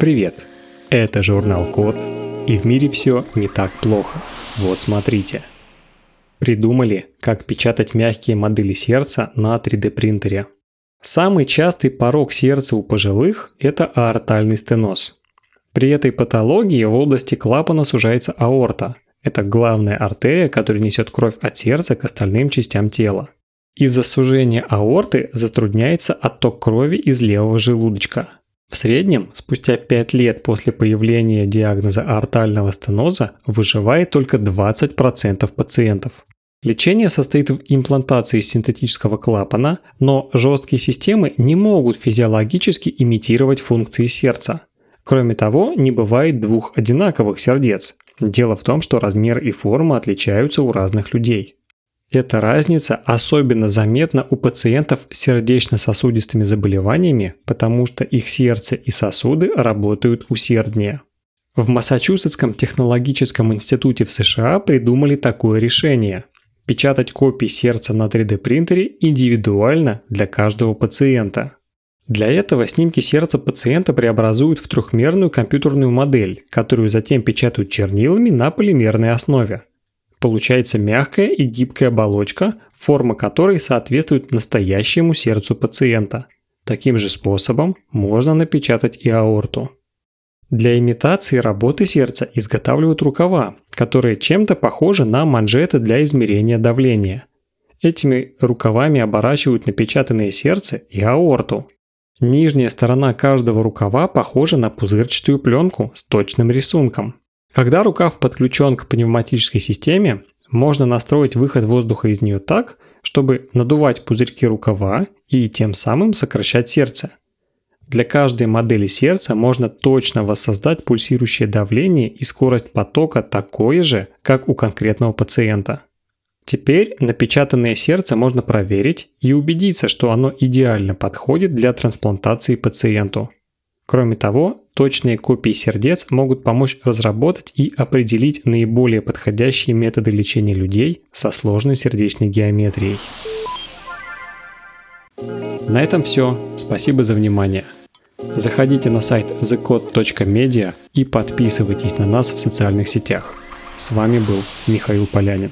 Привет! Это журнал Код, и в мире все не так плохо. Вот смотрите. Придумали, как печатать мягкие модели сердца на 3D принтере. Самый частый порог сердца у пожилых – это аортальный стеноз. При этой патологии в области клапана сужается аорта. Это главная артерия, которая несет кровь от сердца к остальным частям тела. Из-за сужения аорты затрудняется отток крови из левого желудочка – в среднем, спустя 5 лет после появления диагноза аортального стеноза, выживает только 20% пациентов. Лечение состоит в имплантации синтетического клапана, но жесткие системы не могут физиологически имитировать функции сердца. Кроме того, не бывает двух одинаковых сердец. Дело в том, что размер и форма отличаются у разных людей. Эта разница особенно заметна у пациентов с сердечно-сосудистыми заболеваниями, потому что их сердце и сосуды работают усерднее. В Массачусетском технологическом институте в США придумали такое решение – печатать копии сердца на 3D принтере индивидуально для каждого пациента. Для этого снимки сердца пациента преобразуют в трехмерную компьютерную модель, которую затем печатают чернилами на полимерной основе – Получается мягкая и гибкая оболочка, форма которой соответствует настоящему сердцу пациента. Таким же способом можно напечатать и аорту. Для имитации работы сердца изготавливают рукава, которые чем-то похожи на манжеты для измерения давления. Этими рукавами оборачивают напечатанное сердце и аорту. Нижняя сторона каждого рукава похожа на пузырчатую пленку с точным рисунком. Когда рукав подключен к пневматической системе, можно настроить выход воздуха из нее так, чтобы надувать пузырьки рукава и тем самым сокращать сердце. Для каждой модели сердца можно точно воссоздать пульсирующее давление и скорость потока такое же, как у конкретного пациента. Теперь напечатанное сердце можно проверить и убедиться, что оно идеально подходит для трансплантации пациенту. Кроме того, точные копии сердец могут помочь разработать и определить наиболее подходящие методы лечения людей со сложной сердечной геометрией. На этом все. Спасибо за внимание. Заходите на сайт thecode.media и подписывайтесь на нас в социальных сетях. С вами был Михаил Полянин.